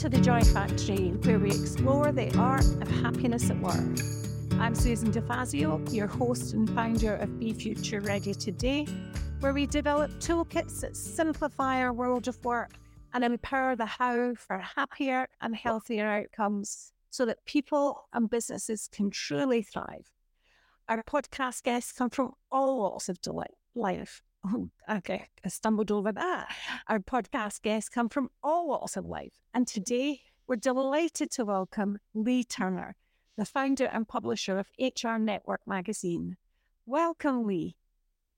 to the Joy Factory, where we explore the art of happiness at work. I'm Susan DeFazio, your host and founder of Be Future Ready Today, where we develop toolkits that simplify our world of work and empower the how for happier and healthier outcomes so that people and businesses can truly thrive. Our podcast guests come from all walks of life, Oh, okay. I stumbled over that. Our podcast guests come from all walks of life. And today we're delighted to welcome Lee Turner, the founder and publisher of HR Network magazine. Welcome, Lee.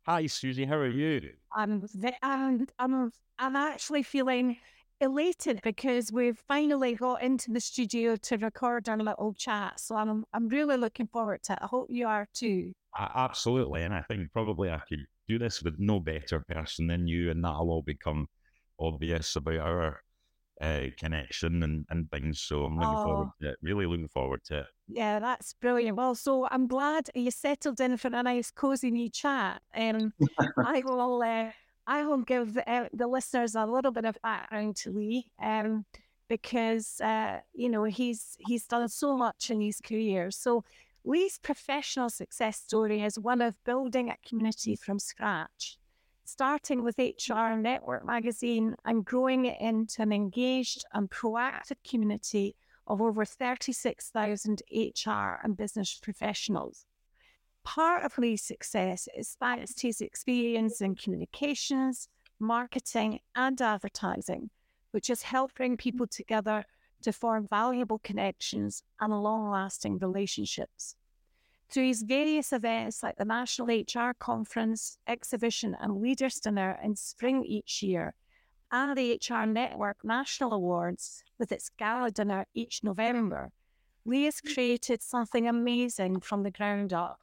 Hi, Susie. How are you? I'm, I'm, I'm, I'm actually feeling elated because we've finally got into the studio to record our little chat. So I'm, I'm really looking forward to it. I hope you are too. Uh, absolutely. And I think probably I could do this with no better person than you, and that'll all become obvious about our uh, connection and, and things. So I'm looking oh. forward to it. Really looking forward to it. Yeah, that's brilliant. Well, so I'm glad you settled in for a nice, cozy new chat. Um, I will. Uh, I will give the, uh, the, listeners a little bit of background to Lee, um, because uh, you know he's he's done so much in his career. So Lee's professional success story is one of building a community from scratch, starting with HR Network magazine and growing it into an engaged and proactive community of over 36,000 HR and business professionals. Part of Lee's success is thanks to his experience in communications, marketing, and advertising, which has helped bring people together to form valuable connections and long lasting relationships. Through his various events like the National HR Conference, Exhibition, and Leaders Dinner in spring each year, and the HR Network National Awards with its gala dinner each November, Lee has created something amazing from the ground up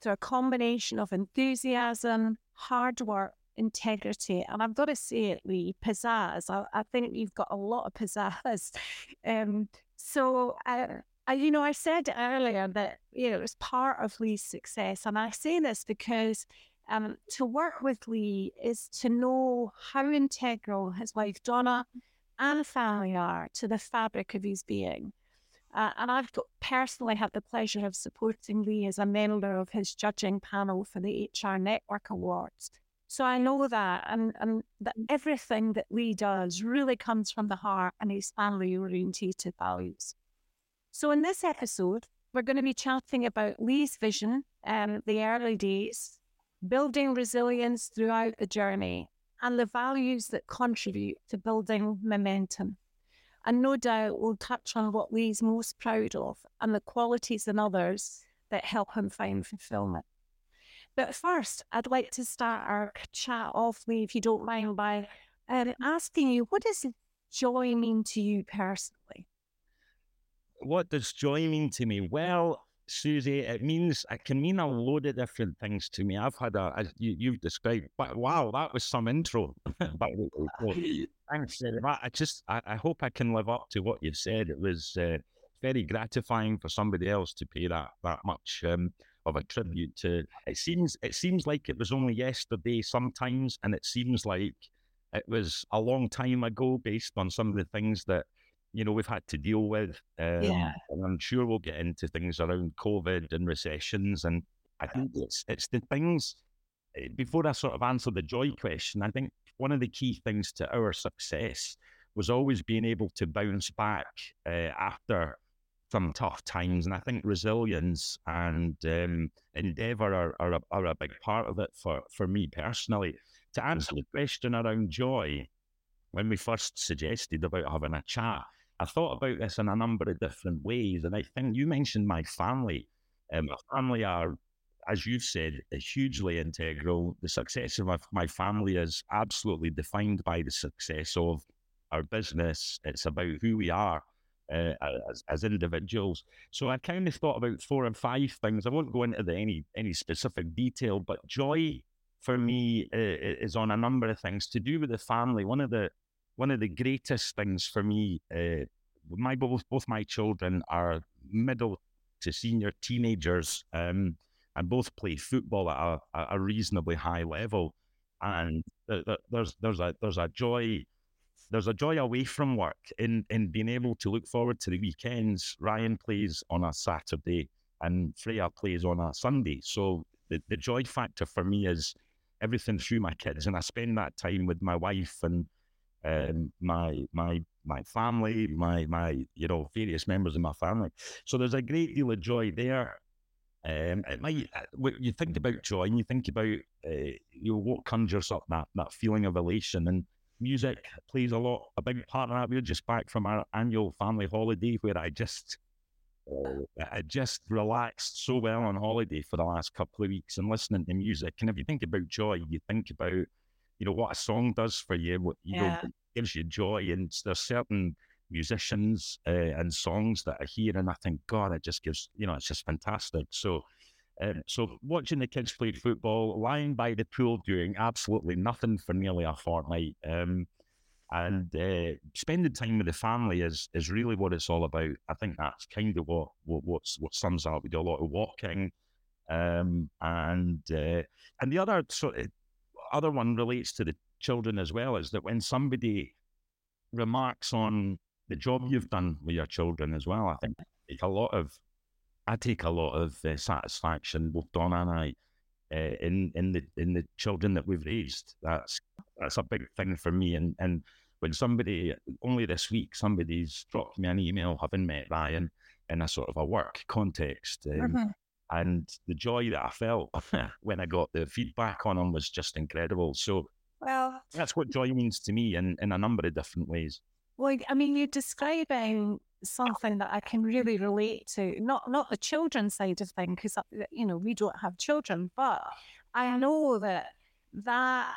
through a combination of enthusiasm, hard work, integrity. And I've got to say it, Lee, pizzazz. I, I think you've got a lot of pizzazz. Um, so, uh, I, you know, I said earlier that, you know, it was part of Lee's success. And I say this because um, to work with Lee is to know how integral his wife Donna and family are to the fabric of his being. Uh, and I've personally had the pleasure of supporting Lee as a member of his judging panel for the HR Network Awards. So I know that, and, and that mm. everything that Lee does really comes from the heart and his family orientated values. So in this episode, we're going to be chatting about Lee's vision and the early days, building resilience throughout the journey, and the values that contribute to building momentum. And no doubt we'll touch on what Lee's most proud of and the qualities in others that help him find fulfillment. But first, I'd like to start our chat off, Lee, if you don't mind, by um, asking you, what does joy mean to you personally? What does joy mean to me? Well, Susie, it means it can mean a load of different things to me. I've had a, as you, you've described, but wow, that was some intro. but thanks. I just, I, I, hope I can live up to what you've said. It was uh, very gratifying for somebody else to pay that that much. Um, of a tribute to. It seems it seems like it was only yesterday sometimes, and it seems like it was a long time ago, based on some of the things that you know we've had to deal with. Um, yeah. and I'm sure we'll get into things around COVID and recessions, and I think it's it's the things. Eh, before I sort of answer the joy question, I think one of the key things to our success was always being able to bounce back uh, after some tough times. And I think resilience and um, endeavor are, are, a, are a big part of it for, for me personally. To answer the question around joy, when we first suggested about having a chat, I thought about this in a number of different ways. And I think you mentioned my family. Um, my family are, as you've said, hugely integral. The success of my, my family is absolutely defined by the success of our business. It's about who we are uh, as, as individuals. So I kind of thought about four and five things. I won't go into the, any any specific detail, but joy for me uh, is on a number of things to do with the family. One of the one of the greatest things for me, uh, my both both my children are middle to senior teenagers, um, and both play football at a, a reasonably high level. And there's there's a there's a joy there's a joy away from work in in being able to look forward to the weekends. Ryan plays on a Saturday and Freya plays on a Sunday. So the, the joy factor for me is everything through my kids, and I spend that time with my wife and um, my my my family, my my you know various members of my family. So there's a great deal of joy there. Um, it might uh, you think about joy and you think about uh, you know what conjures up that that feeling of elation and music plays a lot a big part of that. We're just back from our annual family holiday where I just uh, I just relaxed so well on holiday for the last couple of weeks and listening to music. And if you think about joy, you think about, you know, what a song does for you, what you yeah. know, gives you joy. And there's certain musicians uh, and songs that I hear, and I think, God, it just gives, you know, it's just fantastic. So, um, so watching the kids play football, lying by the pool, doing absolutely nothing for nearly a fortnight. Um, and uh, spending time with the family is is really what it's all about. I think that's kind of what what what's, what sums up. We do a lot of walking, um, and uh, and the other sort of other one relates to the children as well. Is that when somebody remarks on the job you've done with your children as well, I think a lot of I take a lot of uh, satisfaction, both Donna and I, uh, in in the in the children that we've raised. That's that's a big thing for me, and and when somebody only this week somebody's dropped me an email having met Ryan in a sort of a work context. Um, mm-hmm. And the joy that I felt when I got the feedback on him was just incredible. So, well, that's what joy means to me in, in a number of different ways. Well, I mean, you're describing something that I can really relate to. Not not the children side of things, because uh, you know we don't have children, but I know that that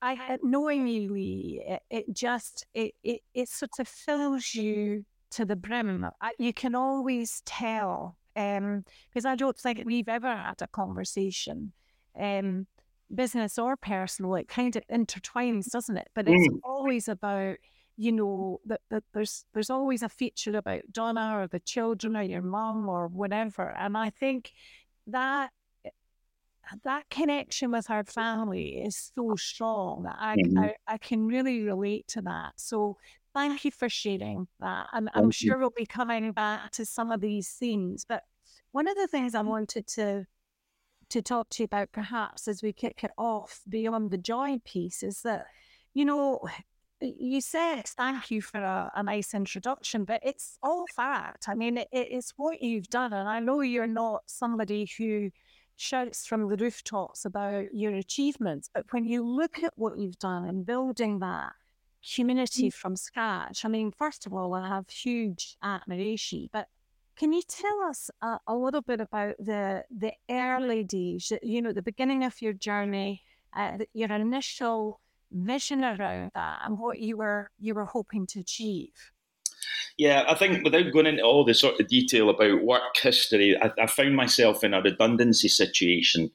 I knowing you, Lee, it, it just it, it it sort of fills you to the brim. I, you can always tell because um, I don't think we've ever had a conversation, um, business or personal. It kind of intertwines, doesn't it? But it's mm. always about you know that, that there's there's always a feature about Donna or the children or your mom or whatever, and I think that that connection with our family is so strong that I, mm-hmm. I, I, can really relate to that. So thank you for sharing that. And I'm sure we'll be coming back to some of these themes. But one of the things I wanted to to talk to you about perhaps as we kick it off beyond the joy piece is that, you know, you said thank you for a, a nice introduction, but it's all fact. I mean, it, it's what you've done. And I know you're not somebody who shouts from the rooftops about your achievements. But when you look at what you've done in building that community mm. from scratch, I mean, first of all, I have huge admiration. But can you tell us uh, a little bit about the the early days? You know, the beginning of your journey, uh, your initial vision around that, and what you were you were hoping to achieve. Yeah, I think without going into all the sort of detail about work history, I, I found myself in a redundancy situation,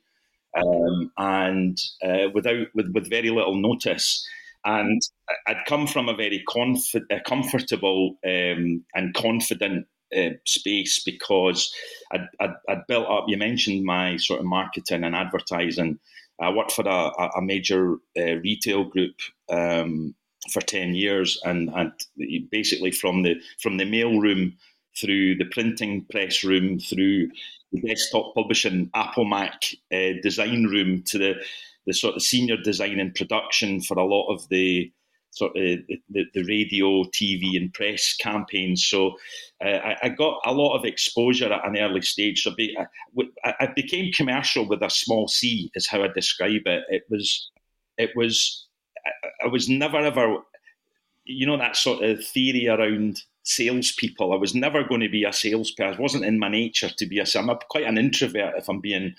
um, and uh, without with, with very little notice. And I'd come from a very comf- a comfortable um, and confident uh, space because I'd, I'd, I'd, built up. You mentioned my sort of marketing and advertising. I worked for a, a major uh, retail group um, for 10 years and, and basically from the from the mail room through the printing press room through the desktop publishing apple mac uh, design room to the the sort of senior design and production for a lot of the sort of the, the radio, TV, and press campaigns. So uh, I, I, got a lot of exposure at an early stage. So be, I, I, became commercial with a small C, is how I describe it. It was, it was I, I was never ever, you know, that sort of theory around salespeople. I was never going to be a salesperson. It wasn't in my nature to be a. I'm quite an introvert, if I'm being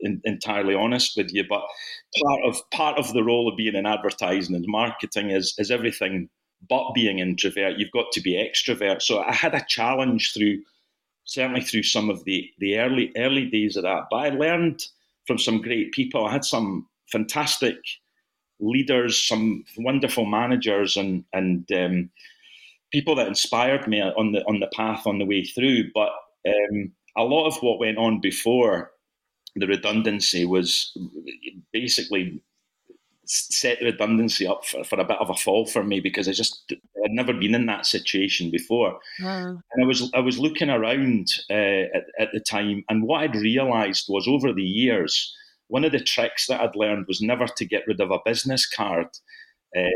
in, entirely honest with you. But part of part of the role of being in advertising and marketing is is everything but being introvert. You've got to be extrovert. So I had a challenge through certainly through some of the the early early days of that. But I learned from some great people. I had some fantastic leaders, some wonderful managers, and and um, people that inspired me on the on the path on the way through. But um, a lot of what went on before the redundancy was basically set redundancy up for, for a bit of a fall for me because I just I'd never been in that situation before, and I was I was looking around uh, at, at the time, and what I'd realised was over the years, one of the tricks that I'd learned was never to get rid of a business card. Uh,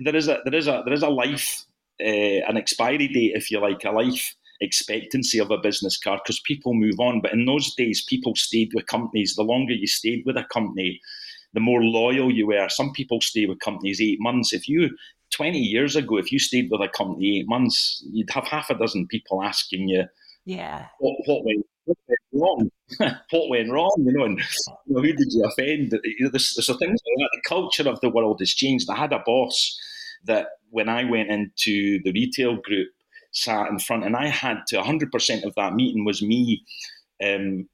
there is a there is a there is a life, uh, an expiry date, if you like, a life expectancy of a business card because people move on. But in those days, people stayed with companies. The longer you stayed with a company, the more loyal you were. Some people stay with companies eight months. If you 20 years ago, if you stayed with a company eight months, you'd have half a dozen people asking you, yeah, what, what went, what went wrong? what went wrong? You know, and you know, who did you offend? You know, there's, there's things like that. The culture of the world has changed. I had a boss that when I went into the retail group, sat in front, and I had to 100% of that meeting was me um,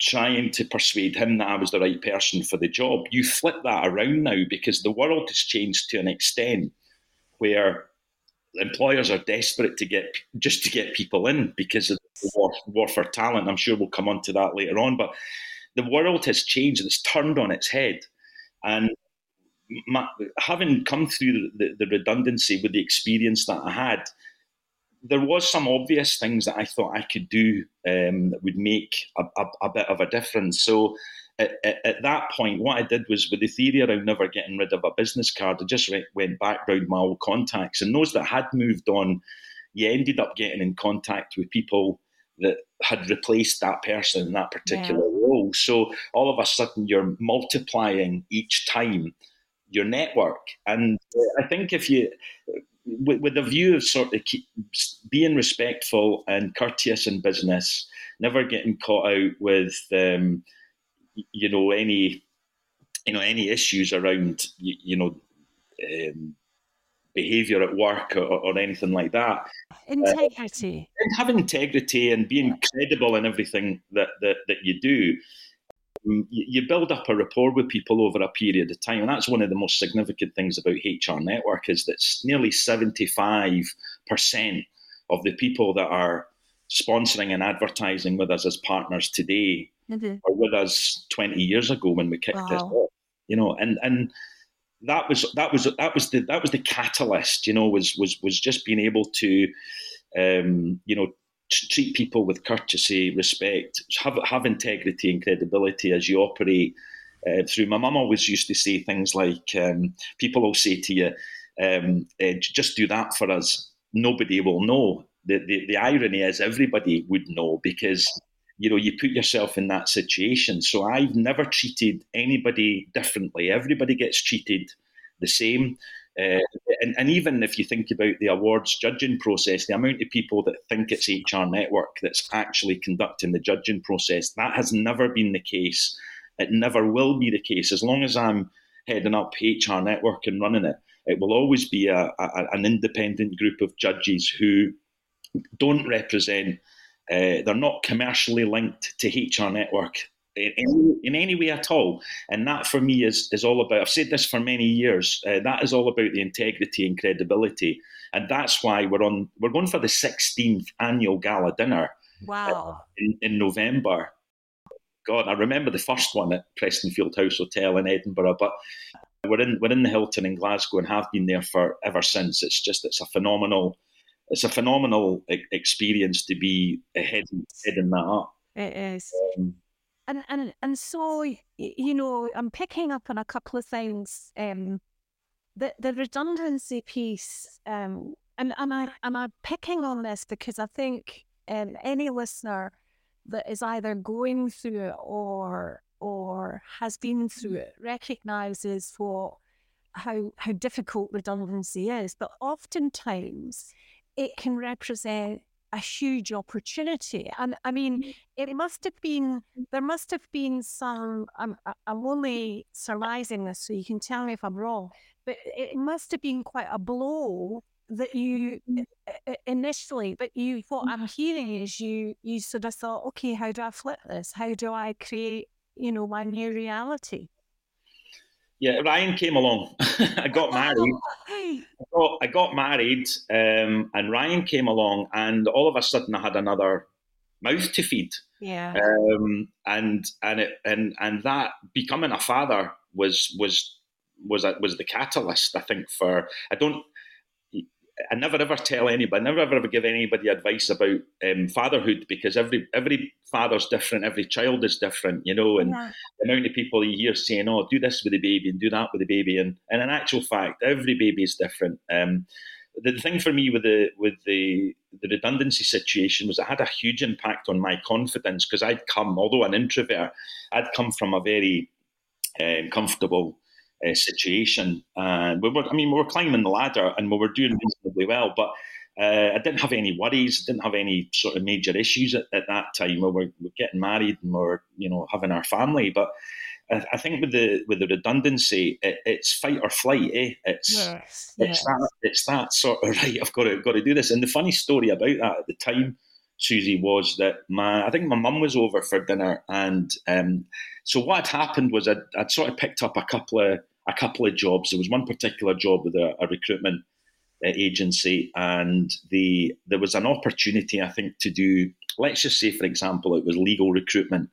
trying to persuade him that I was the right person for the job. You flip that around now because the world has changed to an extent where employers are desperate to get just to get people in because of the war, war for talent. I'm sure we'll come on to that later on, but the world has changed and it's turned on its head. And my, having come through the, the redundancy with the experience that I had, there was some obvious things that I thought I could do um, that would make a, a, a, bit of a difference. So at, at, at, that point, what I did was with the theory around never getting rid of a business card, I just went, went back round my old contacts, and those that had moved on, you ended up getting in contact with people that had replaced that person in that particular yeah. role. So all of a sudden, you're multiplying each time your network. And I think if you with, with a view of sort of keep, being respectful and courteous in business, never getting caught out with, um, you know, any, you know, any issues around, you, you know, um, behaviour at work or, or, anything like that. Integrity. Uh, and having integrity and being credible in everything that, that, that you do you build up a rapport with people over a period of time. And that's one of the most significant things about HR Network is that nearly 75% of the people that are sponsoring and advertising with us as partners today mm-hmm. are with us 20 years ago when we kicked wow. this off. You know, and and that was that was that was the that was the catalyst. You know, was was was just being able to, um, you know, treat people with courtesy, respect, have have integrity and credibility as you operate uh, through. My mum always used to say things like, um, "People will say to you, um, uh, just do that for us. Nobody will know." The, the the irony is, everybody would know because you know you put yourself in that situation. So I've never treated anybody differently. Everybody gets treated the same. Uh, and, and even if you think about the awards judging process, the amount of people that think it's HR Network that's actually conducting the judging process, that has never been the case. It never will be the case. As long as I'm heading up HR Network and running it, it will always be a, a, an independent group of judges who don't represent, uh, they're not commercially linked to HR Network in, in any way at all. And that for me is, is all about, I've said this for many years, uh, that is all about the integrity and credibility. And that's why we're on, we're going for the 16th annual gala dinner. Wow. Uh, in, in November. God, I remember the first one at Prestonfield House Hotel in Edinburgh, but we're in we're in the Hilton in Glasgow and have been there for ever since. It's just it's a phenomenal it's a phenomenal experience to be heading heading that up. It is. Um, and and and so you know, I'm picking up on a couple of things. Um, the the redundancy piece, um, and and I and I'm picking on this because I think um, any listener that is either going through it or or has been through it recognizes what how how difficult redundancy is, but oftentimes it can represent a huge opportunity. And I mean, mm. it must have been, there must have been some, I'm, I'm only surmising this, so you can tell me if I'm wrong, but it must have been quite a blow that you mm. initially, but you, what I'm hearing is you, you sort of thought, okay, how do I flip this? How do I create, you know, my new reality? Yeah, Ryan came along. I got married. I got, I got married, um, and Ryan came along, and all of a sudden I had another mouth to feed. Yeah. Um, and and it and and that becoming a father was was was a, was the catalyst. I think for I don't. I never ever tell anybody, I never ever ever give anybody advice about um, fatherhood because every every father's different, every child is different, you know, and yeah. the amount of people you hear saying, "Oh, do this with the baby and do that with the baby," and, and in actual fact, every baby is different. Um, the thing for me with the with the the redundancy situation was it had a huge impact on my confidence because I'd come, although an introvert, I'd come from a very um, comfortable uh, situation, and we were, I mean, we were climbing the ladder and we were doing reasonably well, but. Uh, I didn't have any worries. Didn't have any sort of major issues at, at that time. We were, we were getting married and we were, you know, having our family. But I, think with the with the redundancy, it, it's fight or flight. Eh? It's yes, it's yes. that it's that sort of right. I've got to got to do this. And the funny story about that at the time, Susie, was that my I think my mum was over for dinner, and um, so what had happened was I'd, I'd, sort of picked up a couple of a couple of jobs. There was one particular job with a, a recruitment uh, agency, and the there was an opportunity I think to do. Let's just say, for example, it was legal recruitment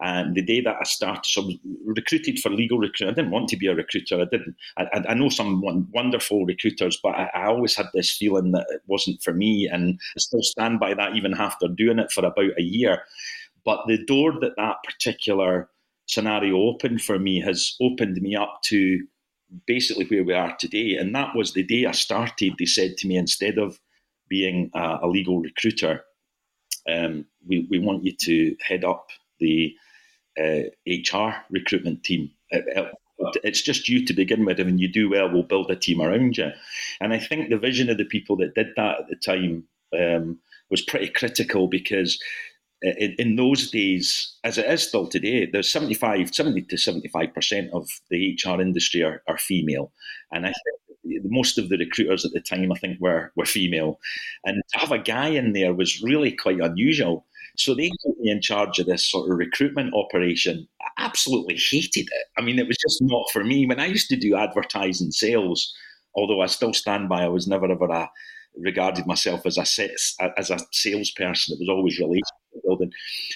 and the day that I started, so I was recruited for legal recruitment. I didn't want to be a recruiter. I didn't. I, I know some wonderful recruiters, but I, I, always had this feeling that it wasn't for me, and I still stand by that even after doing it for about a year. But the door that that particular scenario opened for me has opened me up to basically where we are today. And that was the day I started. They said to me, instead of being a, a legal recruiter, um, we, we want you to head up the uh, HR recruitment team. It, it, it's just you to begin with, and when you do well, we'll build a team around you. And I think the vision of the people that did that at the time um, was pretty critical because Uh, in, in, those days, as it is still today, there's 75, 70 to 75% of the HR industry are, are female. And I think most of the recruiters at the time, I think, were, were female. And to have a guy in there was really quite unusual. So they put me in charge of this sort of recruitment operation. I absolutely hated it. I mean, it was just not for me. When I used to do advertising sales, although I still stand by, I was never ever a regarded myself as a as a salesperson. It was always related to building.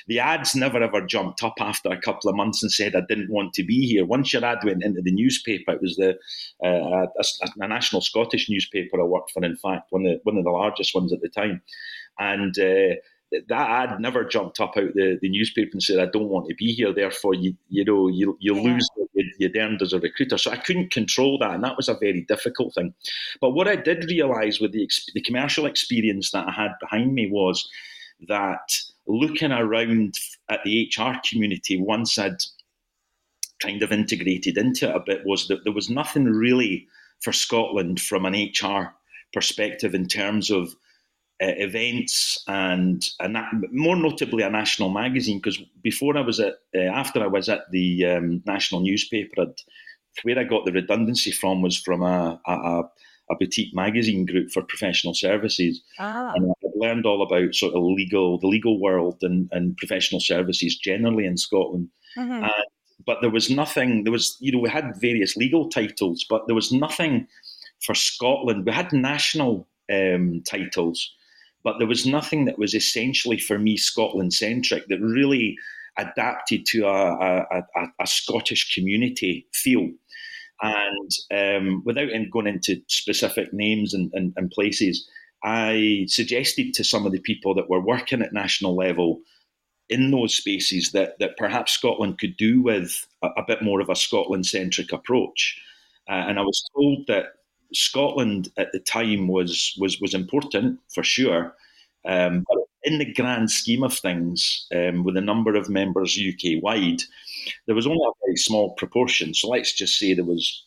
The ads never ever jumped up after a couple of months and said I didn't want to be here. Once your ad went into the newspaper, it was the uh, a, a, national Scottish newspaper I worked for. In fact, one of the, one of the largest ones at the time, and. Uh, that ad never jumped up out the, the newspaper and said, I don't want to be here. Therefore, you you know, you, you yeah. lose what you, you earned as a recruiter. So I couldn't control that. And that was a very difficult thing. But what I did realize with the, the commercial experience that I had behind me was that looking around at the HR community, once I'd kind of integrated into it a bit, was that there was nothing really for Scotland from an HR perspective in terms of uh, events and and more notably a national magazine because before I was at uh, after I was at the um, national newspaper, I'd, where I got the redundancy from was from a, a, a boutique magazine group for professional services, ah. and learned all about sort of legal the legal world and, and professional services generally in Scotland. Mm-hmm. And, but there was nothing. There was you know we had various legal titles, but there was nothing for Scotland. We had national um, titles but there was nothing that was essentially for me Scotland centric that really adapted to a, a, a, a Scottish community feel. And um, without going into specific names and, and, and, places, I suggested to some of the people that were working at national level in those spaces that, that perhaps Scotland could do with a, a bit more of a Scotland centric approach. Uh, and I was told that Scotland at the time was was was important for sure, um, but in the grand scheme of things, um, with a number of members UK wide, there was only a very small proportion. So let's just say there was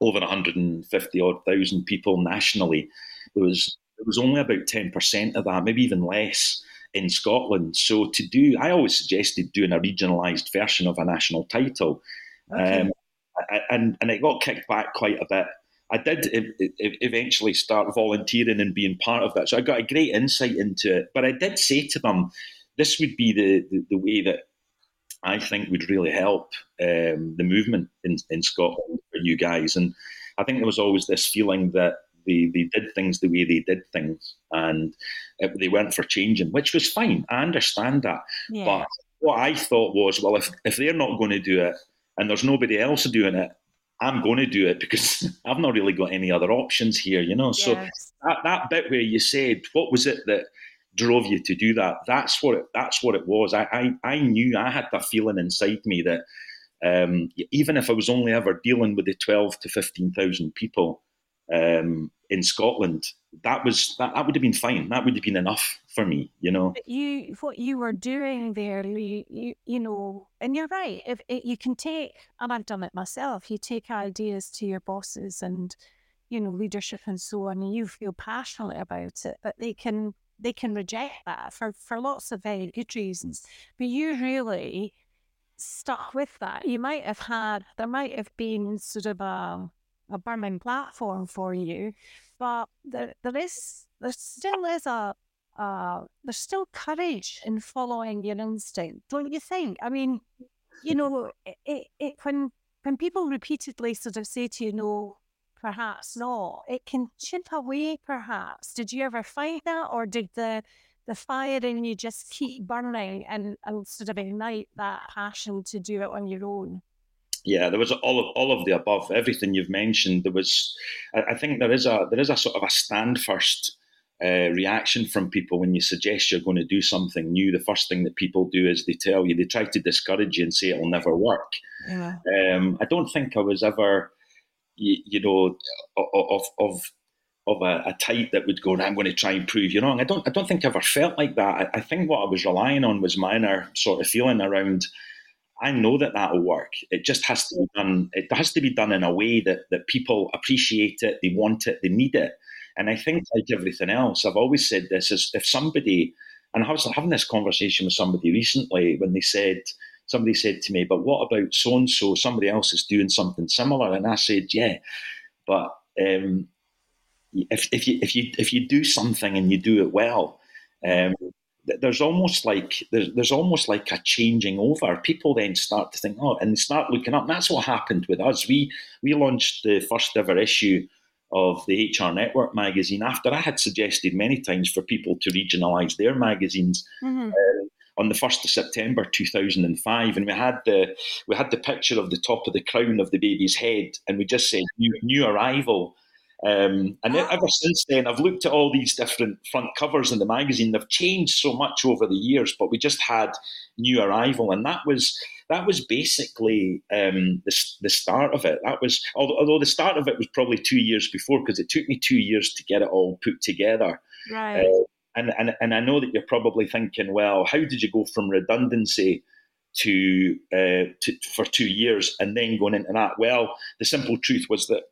over 150 odd thousand people nationally. There was there was only about 10% of that, maybe even less in Scotland. So to do, I always suggested doing a regionalised version of a national title. Okay. Um, and, and it got kicked back quite a bit I did eventually start volunteering and being part of that. So I got a great insight into it. But I did say to them, this would be the, the, the way that I think would really help um, the movement in, in Scotland for you guys. And I think there was always this feeling that they, they did things the way they did things and it, they weren't for changing, which was fine. I understand that. Yeah. But what I thought was, well, if, if they're not going to do it and there's nobody else doing it, I'm going to do it because I've not really got any other options here, you know. Yes. So that, that bit where you said, what was it that drove you to do that? That's what it, that's what it was. I, I, I knew I had that feeling inside me that um, even if I was only ever dealing with the 12 to 15,000 people um, in Scotland, that was that, that would have been fine. That would have been enough for me, you know. But you, what you were doing there, you, you, you know, and you're right. If it, you can take, and I've done it myself, you take ideas to your bosses and, you know, leadership and so on, and you feel passionate about it, but they can they can reject that for for lots of very good reasons. But you really stuck with that. You might have had there might have been sort of a a burning platform for you, but there, there is there still is a uh, there's still courage in following your instinct, don't you think? I mean, you know, it, it when when people repeatedly sort of say to you, no, perhaps not, it can chip away. Perhaps did you ever find that, or did the the fire in you just keep burning and, and sort of ignite that passion to do it on your own? Yeah, there was all of all of the above. Everything you've mentioned, there was. I, I think there is a there is a sort of a stand first uh, reaction from people when you suggest you're going to do something new. The first thing that people do is they tell you they try to discourage you and say it'll never work. Yeah. Um, I don't think I was ever, you, you know, of of of a, a, type that would go, I'm going to try and prove you wrong. I don't I don't think I ever felt like that. I, I think what I was relying on was my inner sort of feeling around I know that that'll work. It just has to be done. It has to be done in a way that that people appreciate it, they want it, they need it. And I think, like everything else, I've always said this: is if somebody, and I was having this conversation with somebody recently when they said, somebody said to me, "But what about so and so? Somebody else is doing something similar," and I said, "Yeah, but." Um, if, if you if you if you do something and you do it well, um, there's almost like there's, there's almost like a changing over. People then start to think, oh, and start looking up. And that's what happened with us. We we launched the first ever issue of the HR Network magazine after I had suggested many times for people to regionalise their magazines. Mm-hmm. Uh, on the first of September 2005, and we had the we had the picture of the top of the crown of the baby's head, and we just said new, new arrival um, and oh. ever since then, I've looked at all these different front covers in the magazine. They've changed so much over the years, but we just had new arrival, and that was that was basically um, the, the start of it. That was although the start of it was probably two years before because it took me two years to get it all put together. Right. Uh, and, and and I know that you're probably thinking, well, how did you go from redundancy? To, uh, to for two years and then going into that. Well, the simple truth was that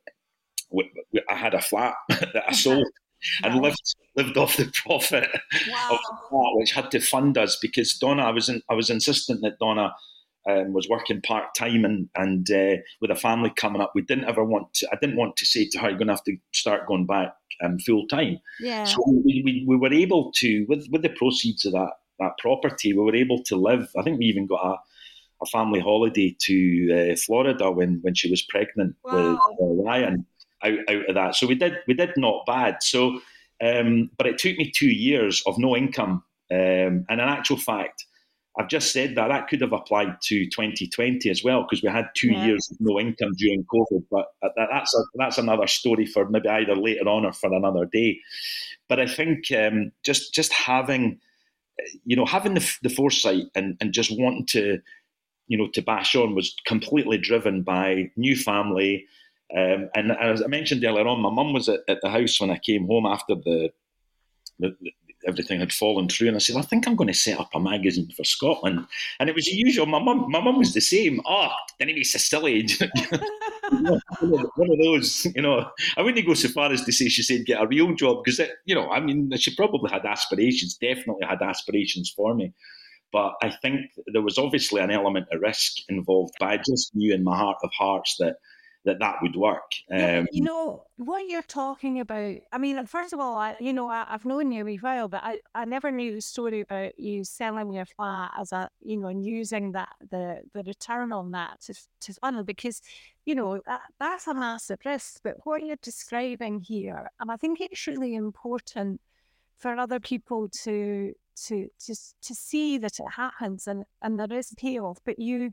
I had a flat that I sold and wow. lived lived off the profit wow. of the flat, which had to fund us because Donna, I was in, I was insistent that Donna um, was working part time and and uh, with a family coming up, we didn't ever want to. I didn't want to say to her, "You're going to have to start going back um, full time." Yeah. So we, we, we were able to with with the proceeds of that that property, we were able to live. I think we even got a a family holiday to uh, Florida when when she was pregnant wow. with uh, Ryan out, out of that. So we did we did not bad. So, um, but it took me two years of no income, um, and in actual fact, I've just said that that could have applied to 2020 as well because we had two yeah. years of no income during COVID. But that, that's a, that's another story for maybe either later on or for another day. But I think um, just just having you know having the, the foresight and, and just wanting to you know to bash on was completely driven by new family um, and as I mentioned earlier on, my mum was at, at, the house when I came home after the, the, the, everything had fallen through, and I said, "I think I'm going to set up a magazine for Scotland." And it was usual. My mum, my mum was the same. Oh, didn't be so silly. one of those, you know. I wouldn't go so far as to say she said get a real job because, you know, I mean, she probably had aspirations. Definitely had aspirations for me. But I think there was obviously an element of risk involved. But I just knew in my heart of hearts that that that would work. Um, you know what you're talking about. I mean, first of all, I, you know, I, have known you a while, but I, I never knew the story about you selling your flat as a, you know, and using that the the return on that to to funnel because, you know, that, that's a massive risk. But what you're describing here, and I think it's really important for other people to to to to see that it happens and and there is payoff, but you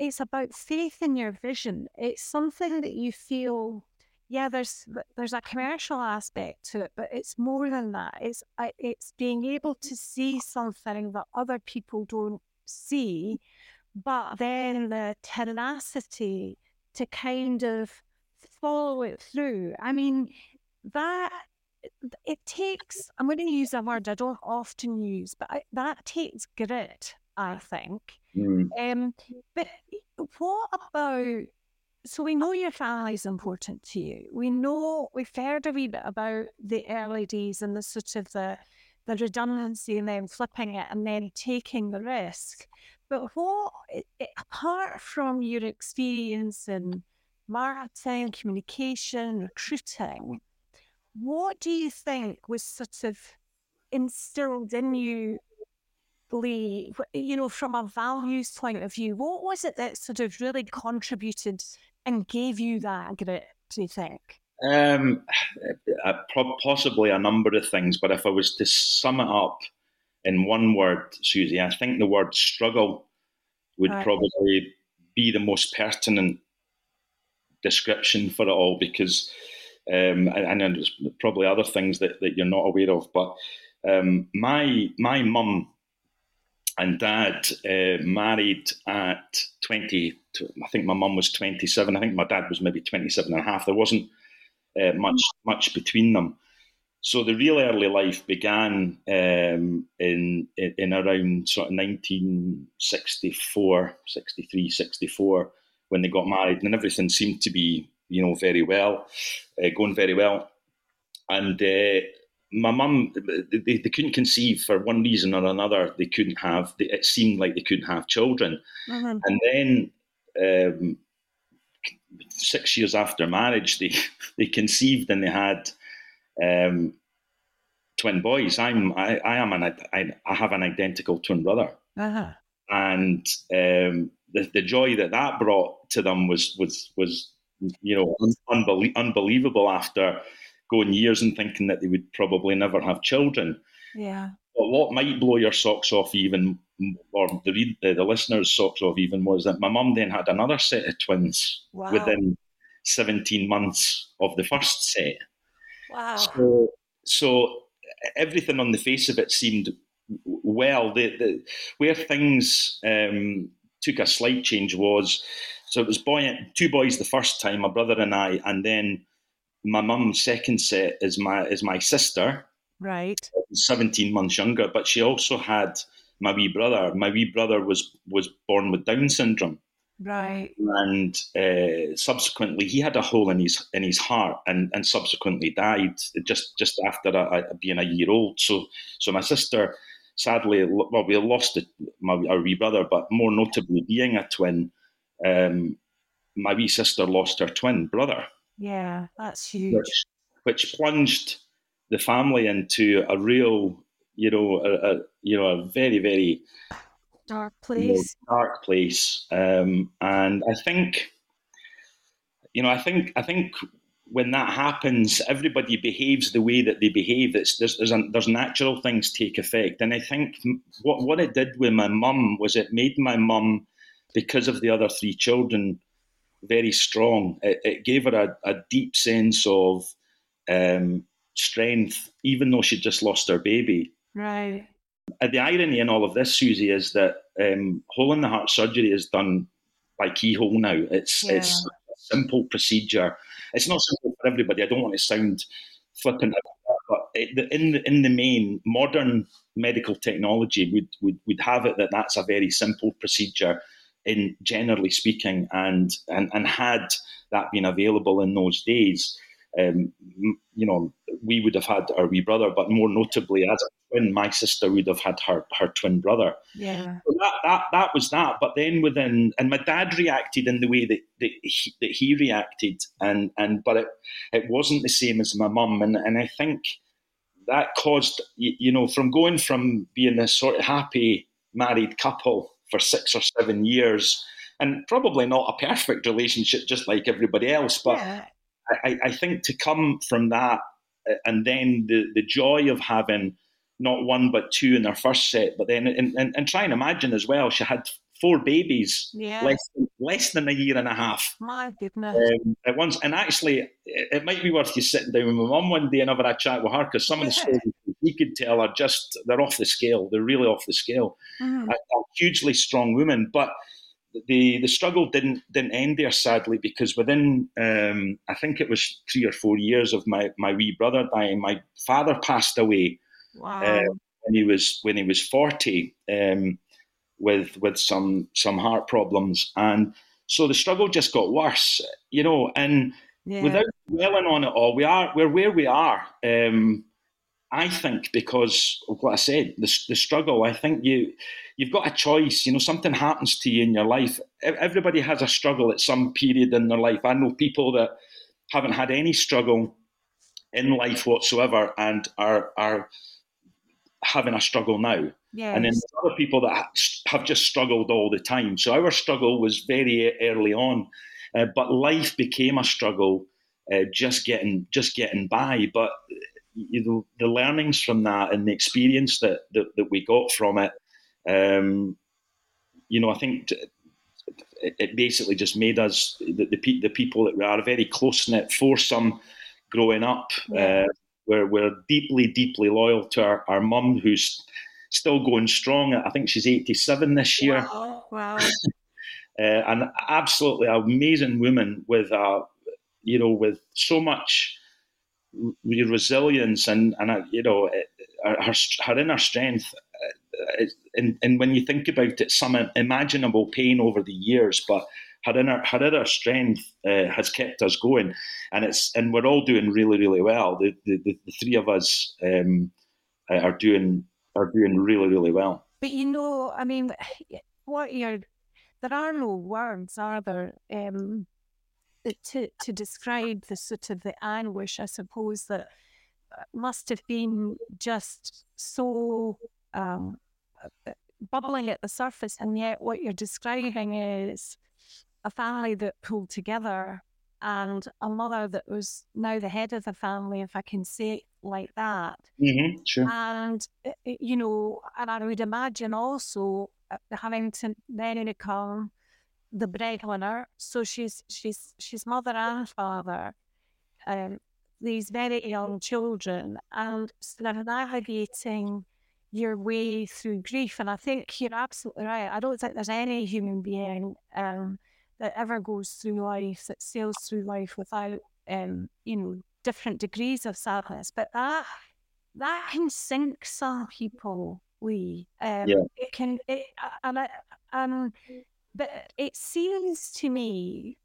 it's about faith in your vision. It's something that you feel, yeah, there's there's a commercial aspect to it, but it's more than that. It's it's being able to see something that other people don't see, but then the tenacity to kind of follow it through. I mean, that it takes, I'm going to use a word I don't often use, but I, that takes grit, I think. Mm. Um, but what about, so we know your family is important to you. We know, we've heard a wee bit about the early days and the sort of the, the redundancy and then flipping it and then taking the risk. But what, apart from your experience in marketing, communication, recruiting, what do you think was sort of instilled in you, Lee, you know, from a values point of view? What was it that sort of really contributed and gave you that grit, do you think? Um, uh, possibly a number of things, but if I was to sum it up in one word, Susie, I think the word struggle would right. probably be the most pertinent description for it all because um, and, and there's probably other things that, that you're not aware of. But um, my my mum and dad uh, married at 20. I think my mum was 27. I think my dad was maybe 27 and a half. There wasn't uh, much much between them. So the real early life began um, in, in, in around sort of 1964, 63, 64 when they got married, and everything seemed to be you know, very well, uh, going very well. And uh, my mum, they, they couldn't conceive for one reason or another. They couldn't have. It seemed like they couldn't have children. Mm-hmm. And then um, six years after marriage, they they conceived and they had um, twin boys. I'm I, I am an I, I have an identical twin brother. Uh-huh. And um, the the joy that that brought to them was was was you know, unbelie- unbelievable after going years and thinking that they would probably never have children. Yeah. But what might blow your socks off even, or the the, the listeners' socks off even, was that my mum then had another set of twins wow. within 17 months of the first set. Wow. So, so everything on the face of it seemed well. The, the, where things um, took a slight change was so it was boy, two boys the first time, my brother and I, and then my mum's second set is my is my sister, right, seventeen months younger, but she also had my wee brother. My wee brother was was born with Down syndrome, right, and uh, subsequently he had a hole in his in his heart, and and subsequently died just just after a, a, being a year old. So so my sister sadly, well, we lost it, my, our wee brother, but more notably being a twin, um, my wee sister lost her twin brother. Yeah, that's huge. Which, which plunged the family into a real, you know, a, a you know, a very, very dark place. You know, dark place. Um, and I think, you know, I think, I think when that happens, everybody behaves the way that they behave. It's, there's there's, a, there's natural things take effect, and I think what what it did with my mum was it made my mum because of the other three children very strong. It, it gave her a, a, deep sense of um, strength, even though she'd just lost her baby. Right. Uh, the irony in all of this, Susie, is that um, hole in the heart surgery is done by keyhole now. It's yeah. it's a simple procedure. It's not simple for everybody. I don't want to sound flippant, but in the, in the main, modern medical technology would, would would have it that that's a very simple procedure in generally speaking, and and and had that been available in those days, um, you know, we would have had our wee brother, but more notably, as a twin, my sister would have had her her twin brother. Yeah, so that that that was that. But then within, and my dad reacted in the way that that he, that he reacted, and and but it it wasn't the same as my mum, and and I think that caused you know from going from being this sort of happy married couple for six or seven years, and probably not a perfect relationship, just like everybody else. But yeah. I, I think to come from that, and then the the joy of having not one but two in their first set, but then and, and, and try and imagine as well, she had four babies, Yeah. less than, less than a year and a half. My goodness. Um, at once, and actually, it, it might be worth you sitting down with my mum one day and having a chat with her because some of the Yeah. stories you could tell are just they're off the scale. They're really off the scale. Mm. A, a hugely strong woman, but the the struggle didn't didn't end there sadly because within um, I think it was three or four years of my my wee brother dying, my father passed away Wow. uh, when he was when he was forty um, with with some some heart problems, and so the struggle just got worse, you know. And yeah. without dwelling on it all, we are we're where we are. Um, I think because of what I said, the, the struggle. I think you you've got a choice. You know, something happens to you in your life. Everybody has a struggle at some period in their life. I know people that haven't had any struggle in life whatsoever and are are having a struggle now. yes. And then there's other people that have just struggled all the time. So our struggle was very early on, uh, but life became a struggle, uh, just getting just getting by. But you know, the learnings from that and the experience that that, that we got from it, um, you know, I think t- it, it basically just made us the the, pe- the people that we are a very close knit foursome growing up. Yeah. Uh, we're, we're deeply, deeply loyal to our, our mum, who's still going strong. I think she's 87 this year. Wow. wow. Uh, an absolutely amazing woman with a, you know, with so much resilience and and uh, you know, her, her inner strength. uh, And, and when you think about it, some imaginable pain over the years, but her inner her inner strength uh, has kept us going, and it's and we're all doing really really well. The the, the, the three of us um, are doing are doing really really well. But you know, I mean, what you're, there are no words, are there, um, to to describe the sort of the anguish, I suppose, that uh, must have been just so um, uh, bubbling at the surface, and yet what you're describing is a family that pulled together and a mother that was now the head of the family, if I can say it like that Mm-hmm, sure. and uh, uh, you know, and I would imagine also uh, having to then become the breadwinner. So she's she's she's mother and father, um, these very young children, and sort of navigating your way through grief. And I think you're absolutely right. I don't think there's any human being um, that ever goes through life that sails through life without um, you know different degrees of sadness. But that that can sink some people. We um, Yeah. it can it, and I, um, but it seems to me,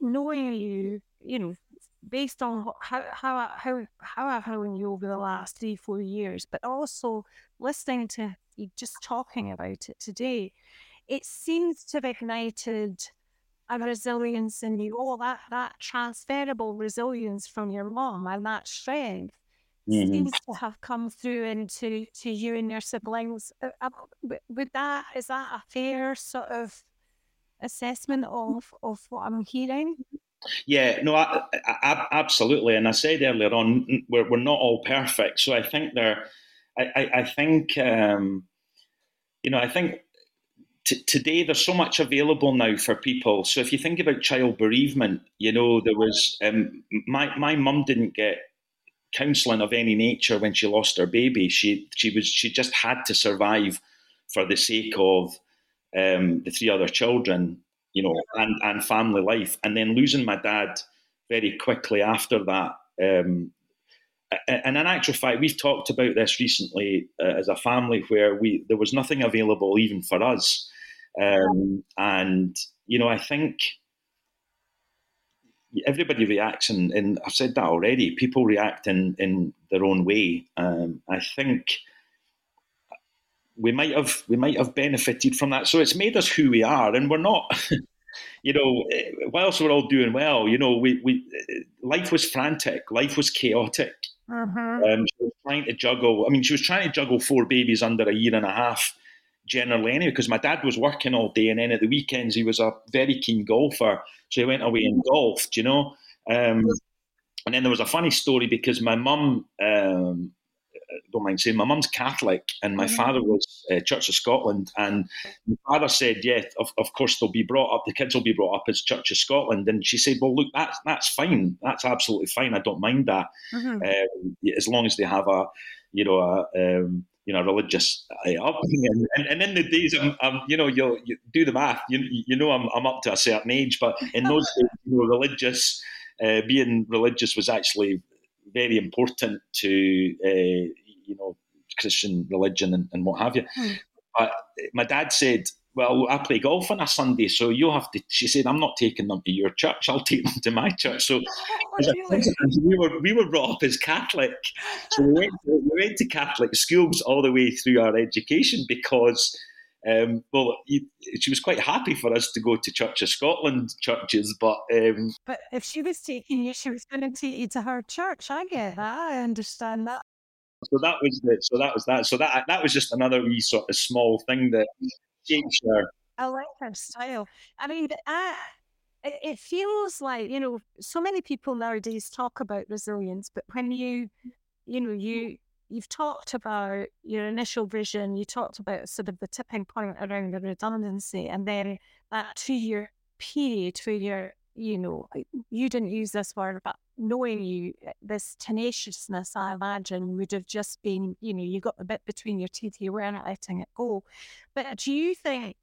knowing you, you know, based on how how how how I've known you over the last three four years, but also listening to you just talking about it today, it seems to have ignited a resilience in you, all that that transferable resilience from your mom and that strength Mhm. seems to have come through into to you and your siblings. Uh, uh, Would that is that a fair sort of assessment of of what I'm hearing? Yeah, no, I, I, I- absolutely. And I said earlier on, we're, we're not all perfect. So I think there, I, I, I think, um, you know, I think t- today there's so much available now for people. So if you think about child bereavement, you know, there was, um, my, my mum didn't get counselling of any nature when she lost her baby. She, she was, she just had to survive for the sake of um, the three other children you know, and, and family life. And then losing my dad very quickly after that. Um, and in actual fact, we've talked about this recently uh, as a family where we there was nothing available even for us. Um, and, you know, I think everybody reacts, and, and I've said that already, people react in, in their own way. Um, I think we might have we might have benefited from that. So it's made us who we are, and we're not. you know, whilst we're all doing well, you know, we we life was frantic, life was chaotic. Mm-hmm. Um, she was trying to juggle. I mean, she was trying to juggle four babies under a year and a half, generally anyway. Because my dad was working all day, and then at the weekends he was a very keen golfer, so he went away and golfed. You know, um, and then there was a funny story because my mum um, don't mind saying, my mum's Catholic and my Mhm. father was uh, Church of Scotland. And my father said, yeah, of, of course they'll be brought up, the kids will be brought up as Church of Scotland. And she said, well, look, that's, that's fine. That's absolutely fine. I don't mind that. Mhm. Um, as long as they have a, you know, a, um, you know, religious upbringing. And, and in the days, I'm, I'm you know, you'll you do the math. You, you know, I'm, I'm up to a certain age, but in those days, you know, religious, uh, being religious was actually very important to, uh, you know, Christian religion and, and what have you. Hmm. But my dad said, well, I play golf on a Sunday, so you'll have to. She said, "I'm not taking them to your church. I'll take them to my church." So we were we were brought up as Catholic, so we went to, we went to Catholic schools all the way through our education because, um, well, he, she was quite happy for us to go to Church of Scotland churches, but um, But if she was taking you, she was going to take you to her church. I get that. I understand that. So that was the, so that was that. So that that was just another wee sort of small thing that changed our I like her style. I mean, I, it, it feels like, you know, so many people nowadays talk about resilience, but when you, you know, you, you've talked about your initial vision, you talked about sort of the tipping point around the redundancy, and then that two year period where you're, you know, you didn't use this word, but knowing you, uh, this tenaciousness, I imagine, would have just been, you know, you got the bit between your teeth, you weren't letting it go. But do you think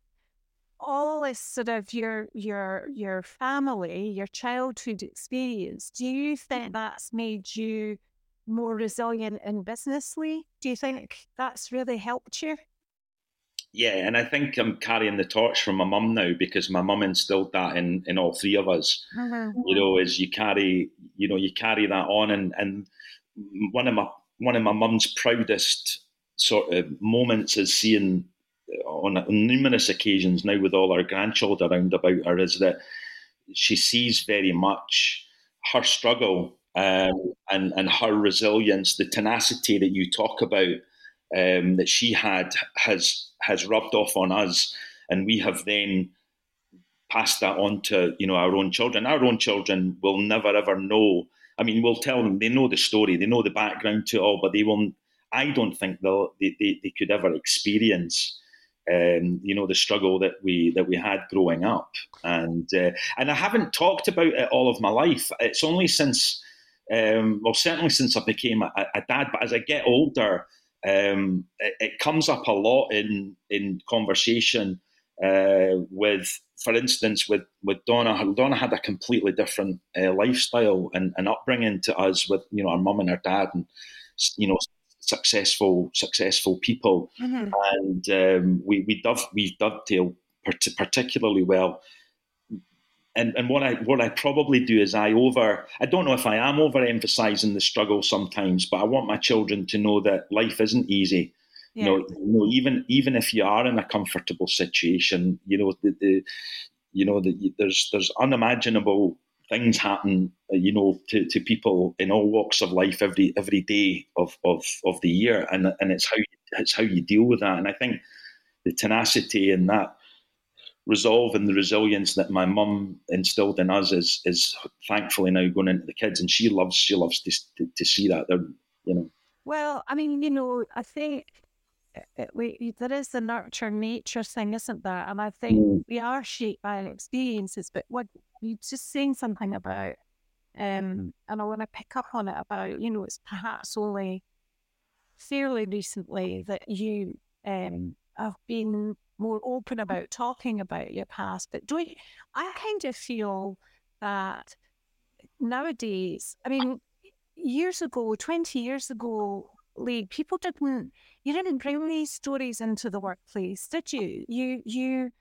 all this sort of your your your family, your childhood experience, do you think that's made you more resilient and businessly? Do you think that's really helped you? Yeah, and I think I'm carrying the torch from my mum now because my mum instilled that in in all three of us. you know, is you carry, you know, you carry that on, and and one of my one of my mum's proudest sort of moments is seeing uh, on, on numerous occasions now with all our grandchildren around about her is that she sees very much her struggle um, and and her resilience, the tenacity that you talk about um, that she had has has rubbed off on us, and we have then passed that on to you know our own children. Our own children will never ever know. I mean, we'll tell them they know the story, they know the background to it all, but they won't. I don't think they'll they, they, they could ever experience. Um, you know the struggle that we that we had growing up, and uh, and I haven't talked about it all of my life. It's only since, um, well, certainly since I became a, a dad. But as I get older, um, it, it comes up a lot in in conversation uh, with, for instance, with with Donna. Donna had a completely different uh, lifestyle and, and upbringing to us, with you know our mum and our dad, and you know successful successful people, Mhm. and um, we we dove we dovetail part- particularly well. And, and what I what I probably do is I over I don't know if I am overemphasizing the struggle sometimes, but I want my children to know that life isn't easy Yeah. you know, you know, even even if you are in a comfortable situation, you know, the, the you know, the, there's there's unimaginable things happen, uh, you know, to, to people in all walks of life every every day of, of, of the year, and and it's how you, it's how you deal with that. And I think the tenacity and that resolve and the resilience that my mum instilled in us is is thankfully now going into the kids, and she loves she loves to to, to see that they're you know Well, I mean, you know, I think it- we there is the nurture nature thing, isn't there? And I think Mm. we are shaped by our experiences. But what you just saying something about, um, and I want to pick up on it about, you know, it's perhaps only fairly recently that you um have been more open about talking about your past. But do you, I kind of feel that nowadays, I mean, years ago, 20 years ago, Lee, people didn't, you didn't bring these stories into the workplace, did you? You, you,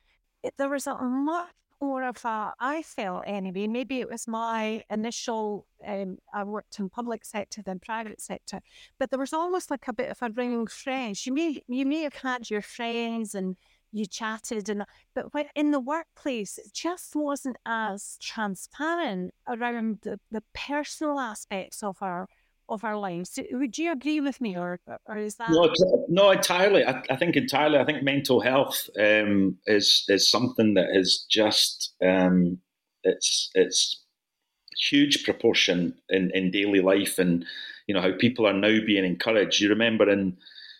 there was a much more of a, I felt anyway, maybe it was my initial, um, I worked in public sector than private sector, but there was almost like a bit of a ring fence. You may, you may have had your friends and you chatted and but when in the workplace it just wasn't as transparent around the, the personal aspects of our of our lives. Would you agree with me, or or is that? No, no, entirely. I, I think entirely. I think mental health um, is is something that is just um, it's it's huge proportion in, in daily life and you know how people are now being encouraged. You remember in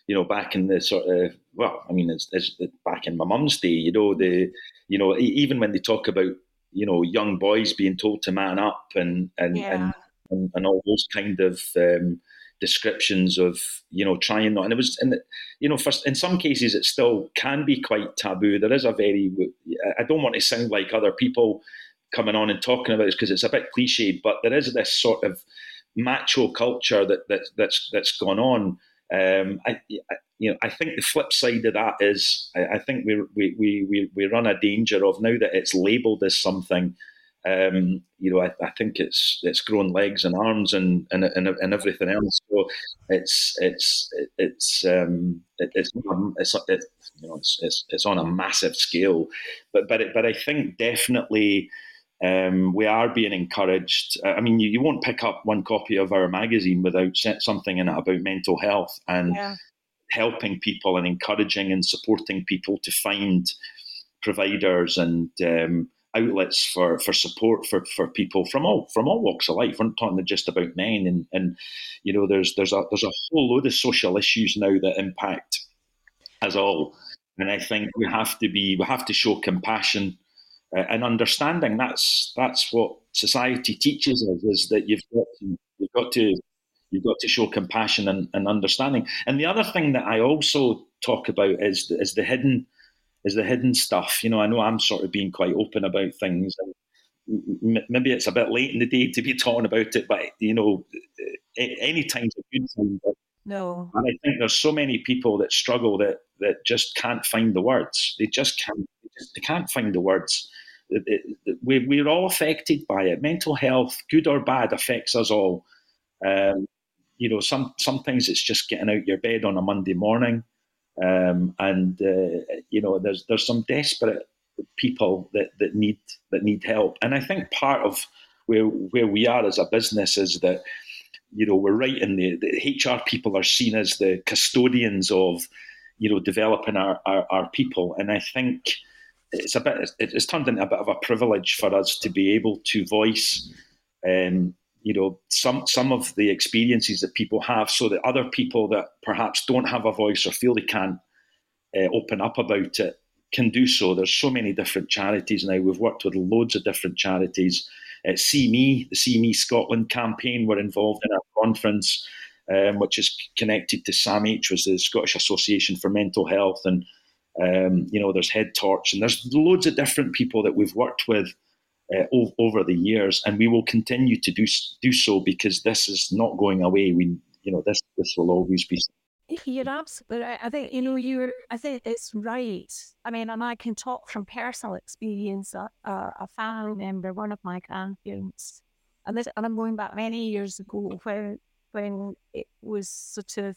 you know back in the sort of well, I mean it's, it's back in my mum's day. You know the you know even when they talk about you know young boys being told to man up and and yeah. and, and, and all those kind of um, descriptions of you know trying not and it was and you know first in some cases it still can be quite taboo there is a very i don't want to sound like other people coming on and talking about this because it's a bit cliched but there is this sort of macho culture that, that that's that's gone on um, I, I, you know, I think the flip side of that is I, I think we, we, we, we run a danger of now that it's labelled as something um, you know, I, I, think it's it's grown legs and arms and and, and, and everything else. So it's it's it's um, it, it's it's, it, you know it's, it's, it's on a massive scale, but but it, but I think definitely. Um, we are being encouraged. I mean, you, you won't pick up one copy of our magazine without something in it about mental health and yeah. helping people and encouraging and supporting people to find providers and um, outlets for, for support for, for people from all from all walks of life. We're not talking just about men, and, and you know, there's there's a there's a whole load of social issues now that impact us all, and I think we have to be we have to show compassion uh, and understanding. That's that's what society teaches us is that you've got to, you've got to you've got to show compassion and, and understanding. And the other thing that I also talk about is is the hidden is the hidden stuff. You know, I know I'm sort of being quite open about things, and maybe it's a bit late in the day to be talking about it, but you know, any time's a good time. But, no, and I think there's so many people that struggle that that just can't find the words. They just can't. They can't find the words. We, we're all affected by it. Mental health, good or bad, affects us all. Um, you know, some sometimes it's just getting out your bed on a Monday morning. Um, and uh, you know, there's there's some desperate people that, that need that need help. And I think part of where where we are as a business is that you know we're right in the, the HR people are seen as the custodians of you know developing our, our, our people. And I think it's a bit it's turned into a bit of a privilege for us to be able to voice um, you know some some of the experiences that people have so that other people that perhaps don't have a voice or feel they can't uh, open up about it can do so. There's so many different charities now. We've worked with loads of different charities. Uh, see me the see me scotland campaign we're involved in a conference um, which is connected to SAMH, which was the Scottish Association for Mental Health, and um, you know there's Head Torch, and there's loads of different people that we've worked with uh, over the years, and we will continue to do do so because this is not going away. We, you know, this this will always be. You're absolutely right. I think you know you're. I think it's right. I mean, and I can talk from personal experience. A, a family member, one of my grandparents, and this, and I'm going back many years ago when when it was sort of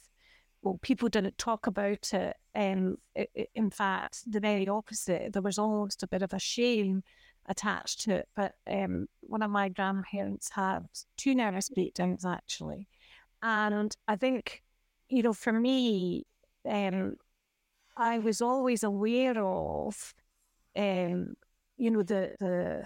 well, people didn't talk about it. Um, in fact, the very opposite. There was almost a bit of a shame attached to it. But um, one of my grandparents had two nervous breakdowns actually, and I think you know for me, um, I was always aware of, um, you know the the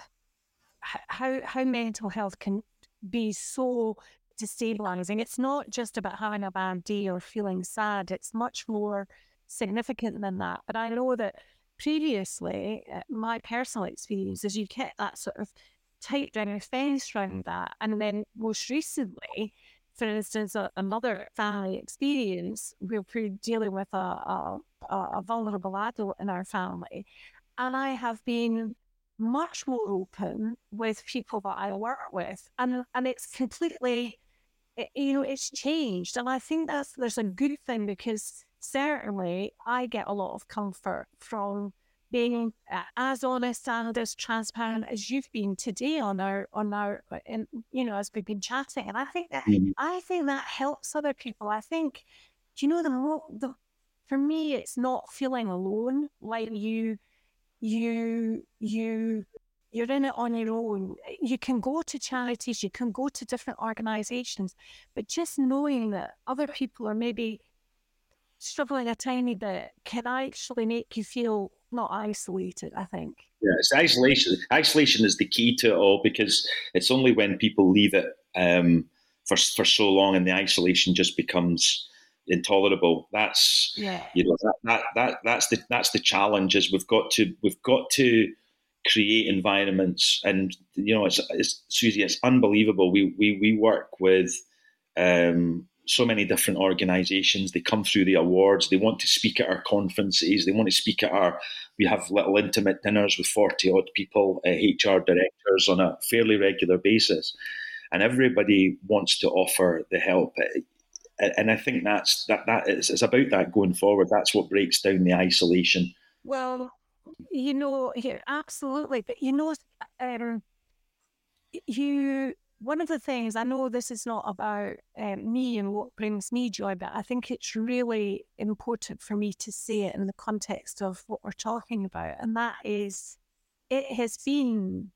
how how mental health can be so destabilizing. It's not just about having a bad day or feeling sad. It's much more significant than that. But I know that previously, uh, my personal experience is you get that sort of tight down fence around that. And then most recently, for instance, a, another family experience, we we're dealing with a, a, a vulnerable adult in our family. And I have been much more open with people that I work with. And, and it's completely, you know, it's changed. And I think that's, there's a good thing because certainly I get a lot of comfort from being uh, as honest and as transparent as you've been today on our on our and uh, you know as we've been chatting and I think that mm-hmm. I think that helps other people I think do you know the the for me it's not feeling alone like you you you you're in it on your own you can go to charities you can go to different organizations but just knowing that other people are maybe struggling a tiny bit can actually make you feel not isolated. I think. Yeah, it's isolation. Isolation is the key to it all because it's only when people leave it um, for for so long and the isolation just becomes intolerable. That's yeah. you know that, that that that's the that's the challenge. Is we've got to we've got to create environments. And you know it's, it's Susie it's unbelievable. We we we work with um, so many different organizations. They come through the awards. They want to speak at our conferences. They want to speak at our we have little intimate dinners with 40 odd people uh, hr directors on a fairly regular basis. And everybody wants to offer the help. And i think that's that that is it's about that going forward. That's what breaks down the isolation. Well you know here absolutely but you know um, you one of the things I know this is not about um, me and what brings me joy, but I think it's really important for me to say it in the context of what we're talking about. And that is, it has been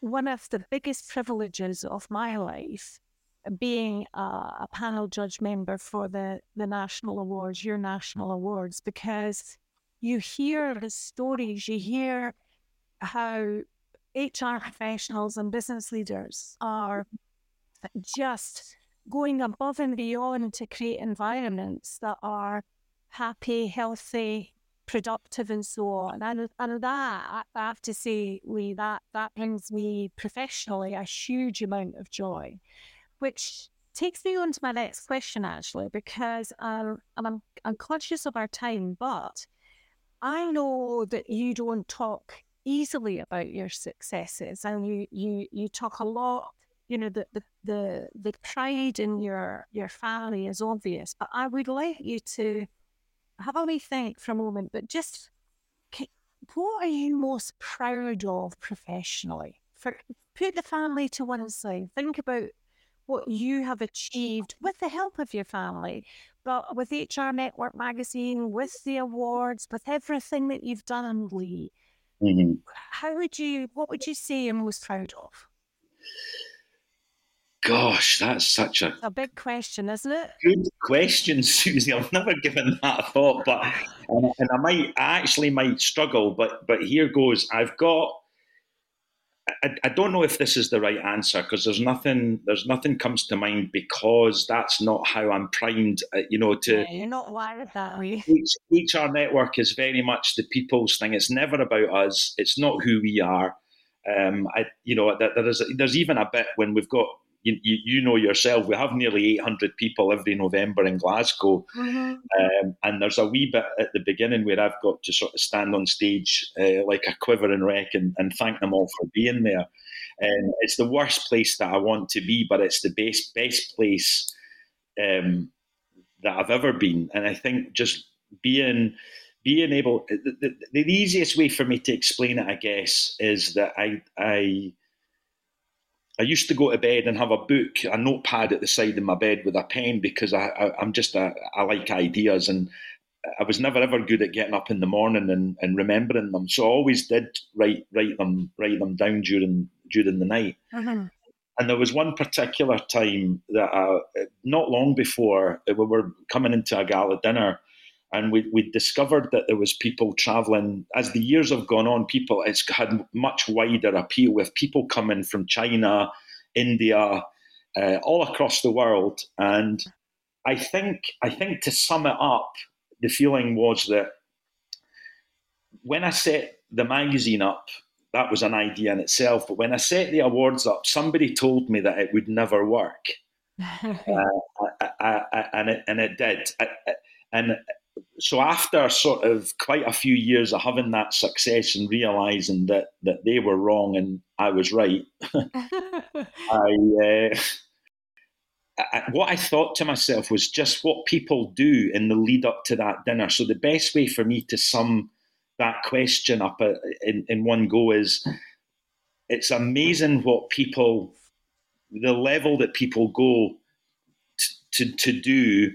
one of the biggest privileges of my life being a, a panel judge member for the, the national awards, your national awards, because you hear the stories, you hear how HR professionals and business leaders are just going above and beyond to create environments that are happy, healthy, productive, and so on. And, and that, I have to say, Lee, that, that brings me professionally a huge amount of joy, which takes me on to my next question, actually, because um, I'm, I'm conscious of our time, but I know that you don't talk easily about your successes and you you you talk a lot you know the the the, the pride in your your family is obvious but i would like you to have a wee think for a moment but just what are you most proud of professionally? For put the family to one side think about what you have achieved with the help of your family but with hr network magazine with the awards with everything that you've done lee Mm-hmm. How would you? What would you say you're most proud of? Gosh, that's such a a big question, isn't it? Good question, Susie. I've never given that a thought, but and, and I might, I actually might struggle. But but here goes. I've got I, I don't know if this is the right answer because there's nothing there's nothing comes to mind because that's not how I'm primed. Uh, you know, to yeah, you're not wired that way. Each, HR network is very much the people's thing. It's never about us. It's not who we are. Um, I, you know, there is there's even a bit when we've got you, you, you, know yourself, we have nearly 800 people every November in Glasgow. Mm-hmm. Um, and there's a wee bit at the beginning where I've got to sort of stand on stage uh, like a quivering wreck and, and thank them all for being there. Um, it's the worst place that I want to be, but it's the best, best place um, that I've ever been. And I think just being being able the, the, the, easiest way for me to explain it i guess is that i i I used to go to bed and have a book, a notepad at the side of my bed with a pen because I, I, am just a, I like ideas and I was never ever good at getting up in the morning and, and remembering them. So I always did write write them write them down during during the night. Mm-hmm. And there was one particular time that I, not long before we were coming into a gala dinner, and we, we discovered that there was people traveling. As the years have gone on people it's had much wider appeal with people coming from china india uh, all across the world. And i think i think to sum it up the feeling was that when i set the magazine up that was an idea in itself. But when i set the awards up somebody told me that it would never work. Uh, I, I, I, and, it, and it did. And so after sort of quite a few years of having that success and realizing that that they were wrong and I was right, I, uh, I, what I thought to myself was just what people do in the lead up to that dinner. So the best way for me to sum that question up uh, in, in one go is it's amazing what people the level that people go to, to, to do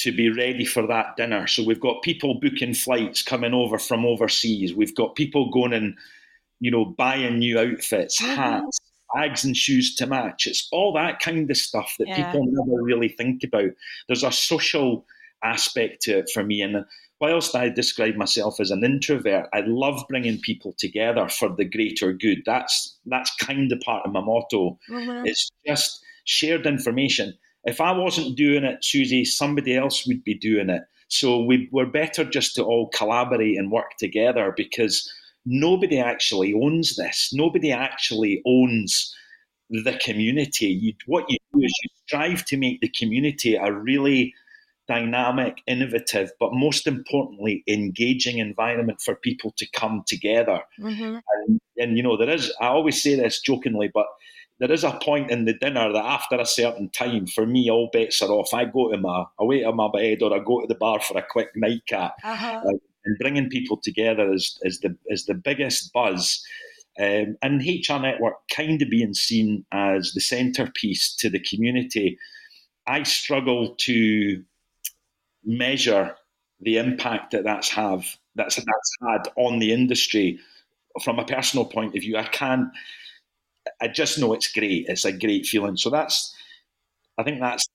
to be ready for that dinner. So we've got people booking flights coming over from overseas. We've got people going and, you know, buying new outfits, mm-hmm. hats, bags and shoes to match. It's all that kind of stuff that yeah. people never really think about. There's a social aspect to it for me. And whilst I describe myself as an introvert, I love bringing people together for the greater good. That's that's kind of part of my motto. Mm-hmm. It's just shared information. If I wasn't doing it, Susie, somebody else would be doing it. So we, we're better just to all collaborate and work together because nobody actually owns this. Nobody actually owns the community. You, what you do is you strive to make the community a really dynamic, innovative, but most importantly, engaging environment for people to come together. Mm-hmm. And, and, you know, there is, I always say this jokingly, but there is a point in the dinner that after a certain time, for me, all bets are off. I go to my, I wait on my bed or I go to the bar for a quick nightcap. Uh-huh. Uh, and bringing people together is, is, the, is the biggest buzz. Um, and HR Network kind of being seen as the centerpiece to the community. I struggle to measure the impact that that's have that's that's had on the industry from a personal point of view. I can't. I just know it's great. It's a great feeling. So that's. I think that's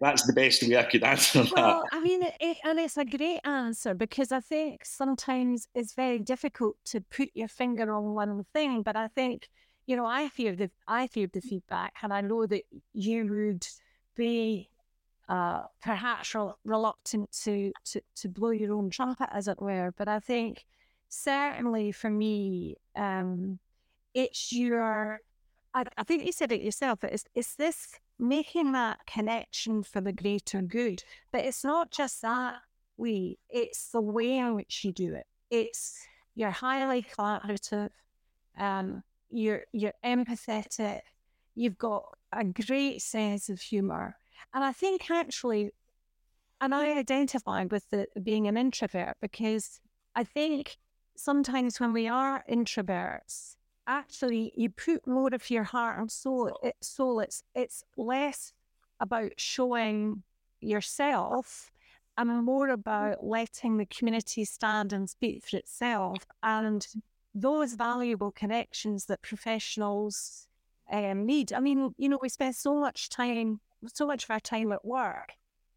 that's the best way I could answer that. Well, I mean, it, and it's a great answer because I think sometimes it's very difficult to put your finger on one thing. But I think, you know, I hear the I hear the feedback, and I know that you would be uh, perhaps reluctant to, to to blow your own trumpet, as it were. But I think certainly for me, um, it's your. I, I think you said it yourself. It's it's this making that connection for the greater good. But it's not just that way. It's the way in which you do it. It's you're highly collaborative. Um, you're you're empathetic. You've got a great sense of humor and I think actually, and I identify with the, being an introvert because I think sometimes when we are introverts, actually you put more of your heart and soul. It, soul it's it's less about showing yourself and more about letting the community stand and speak for itself and those valuable connections that professionals um, need. I mean, you know, we spend so much time so much of our time at work.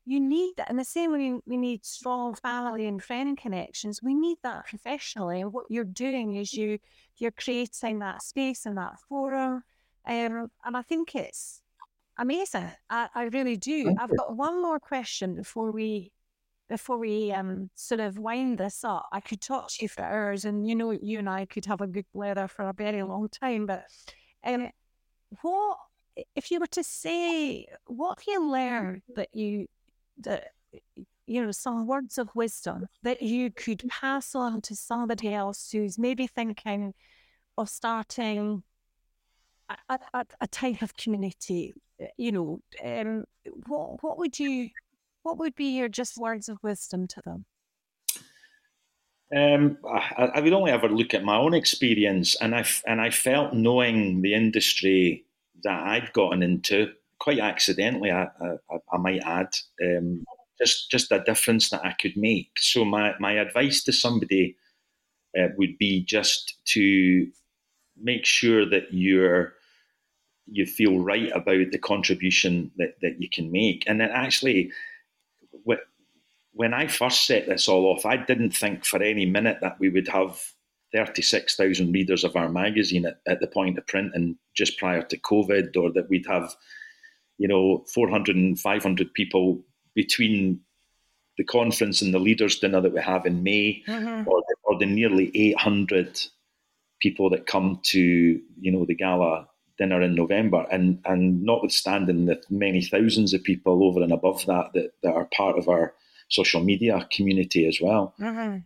You need that. And the same way we need strong family and friend connections, we need that professionally. And what you're doing is you you're creating that space and that forum. Um, and I think it's amazing. I, I really do. Thank I've you. got one more question before we before we um sort of wind this up. I could talk to you for hours, and you know, you and I could have a good blather for a very long time. But um, what if you were to say, what have you learned that you that you know some words of wisdom that you could pass on to somebody else who's maybe thinking of starting a, a, a type of community? Eh, you know, um, what what would you what would be your just words of wisdom to them? Um, I, I, would only ever look at my own experience, and I and I felt knowing the industry that I'd gotten into quite accidentally. I, I, I might add, um, just just a difference that I could make. So my my advice to somebody uh, would be just to make sure that you're you feel right about the contribution that, that you can make. And then actually, when I first set this all off, I didn't think for any minute that we would have 36,000 readers of our magazine at, at the point of printing just prior to COVID, or that we'd have, you know, 400 and 500 people between the conference and the leaders dinner that we have in May, mm-hmm. or, the, or the nearly 800 people that come to, you know, the gala dinner in November, and and notwithstanding the many thousands of people over and above that that, that are part of our social media community as well. Mm-hmm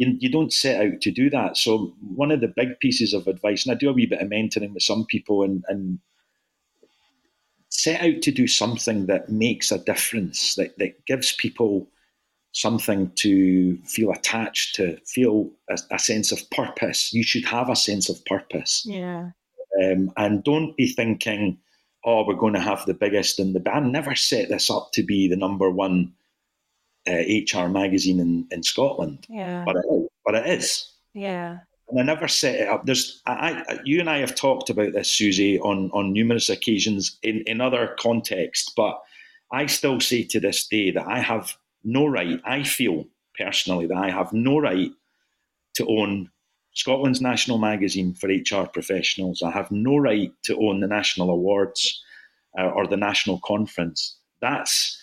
you, you don't set out to do that. So one of the big pieces of advice, and I do a wee bit of mentoring with some people, and, and set out to do something that makes a difference, that, that gives people something to feel attached to, feel a, a sense of purpose. You should have a sense of purpose. Yeah. Um, and don't be thinking, oh, we're going to have the biggest in the band. Never set this up to be the number one uh, HR magazine in, in Scotland. Yeah. But it. But it is. Yeah. And I never set it up. There's, I, I, you and I have talked about this, Susie, on, on numerous occasions in, in other contexts, but I still say to this day that I have no right, I feel personally that I have no right to own Scotland's national magazine for HR professionals. I have no right to own the national awards uh, or the national conference. That's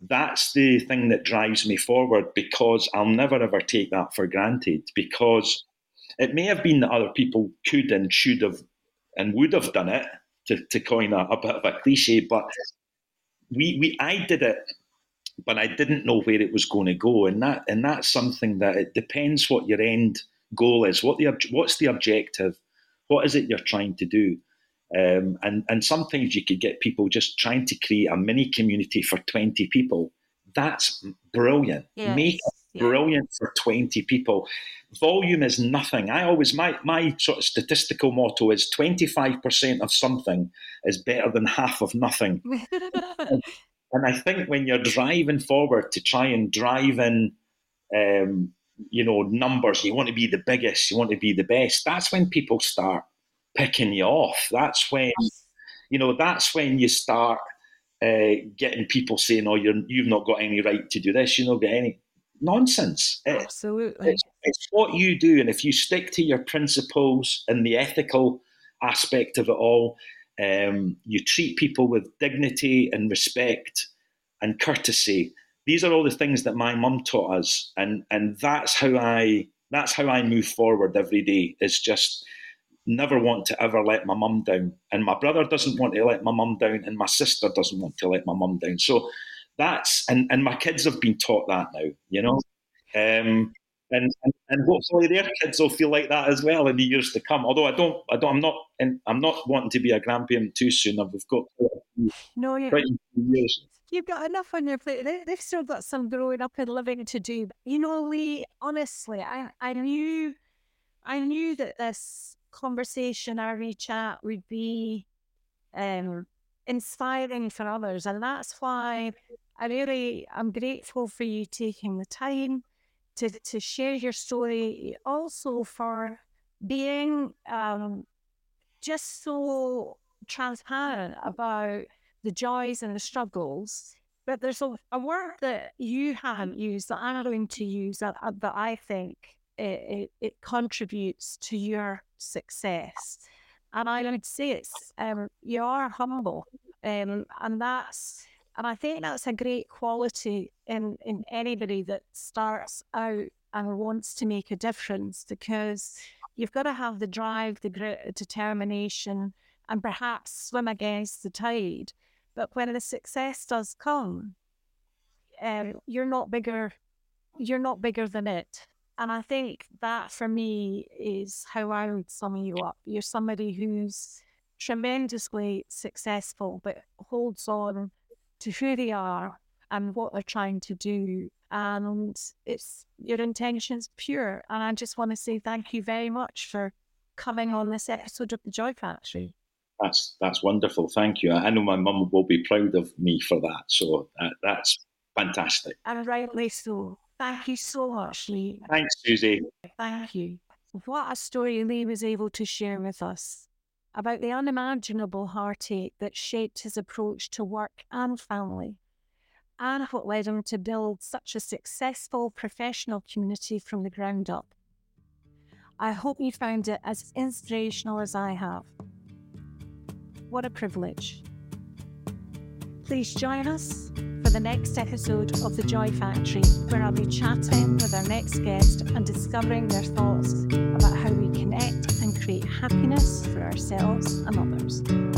that's the thing that drives me forward because I'll never ever take that for granted because it may have been that other people could and should have and would have done it to, to coin a, a bit of a cliche, but we, we I did it, but I didn't know where it was going to go, and that and that's something that it depends what your end goal is, what the what's the objective, what is it you're trying to do, um, and and sometimes you could get people just trying to create a mini community for twenty people. That's brilliant. Yes. Make brilliant for twenty people. Volume is nothing. I always my my sort of statistical motto is twenty five percent of something is better than half of nothing. and I think when you're driving forward to try and drive in, um, you know, numbers, you want to be the biggest, you want to be the best. That's when people start picking you off. That's when, you know, that's when you start uh, getting people saying, "Oh, you're you've not got any right to do this. You don't get any." Nonsense. Absolutely. It's, it's what you do, and if you stick to your principles and the ethical aspect of it all, um, you treat people with dignity and respect and courtesy. These are all the things that my mum taught us, and and that's how I that's how I move forward every day. Is just never want to ever let my mum down, and my brother doesn't want to let my mum down, and my sister doesn't want to let my mum down. So that's and and my kids have been taught that now, you know. Um, and, and, and hopefully their kids will feel like that as well in the years to come. Although I don't, I don't, I'm not, and I'm not wanting to be a grandparent too soon. I've got no, you're, years. You've got enough on your plate. They, have still got some growing up and living to do. You know, Lee. Honestly, I, I knew, I knew that this conversation, our chat, would be um, inspiring for others, and that's why I really, I'm grateful for you taking the time to, to share your story, also for being um, just so transparent about the joys and the struggles. But there's a, a word that you haven't used that I'm going to use that, uh, that I think it, it, it, contributes to your success. And I would say it's um, you are humble, um, and that's and I think that's a great quality in, in anybody that starts out and wants to make a difference because you've got to have the drive, the grit, determination, and perhaps swim against the tide. But when the success does come, um, you're not bigger. You're not bigger than it. And I think that for me is how I would sum you up. You're somebody who's tremendously successful, but holds on to who they are and what they're trying to do. And it's your intention's pure. And I just want to say thank you very much for coming on this episode of the Joy Factory. That's that's wonderful. Thank you. I know my mum will be proud of me for that. So that, that's fantastic. And rightly so. Thank you so much, Lee. Thanks, Susie. Thank you. What a story Lee was able to share with us about the unimaginable heartache that shaped his approach to work and family, and what led him to build such a successful professional community from the ground up. I hope you found it as inspirational as I have. What a privilege. Please join us for the next episode of The Joy Factory, where I'll be chatting with our next guest and discovering their thoughts about how we connect create happiness for ourselves and others.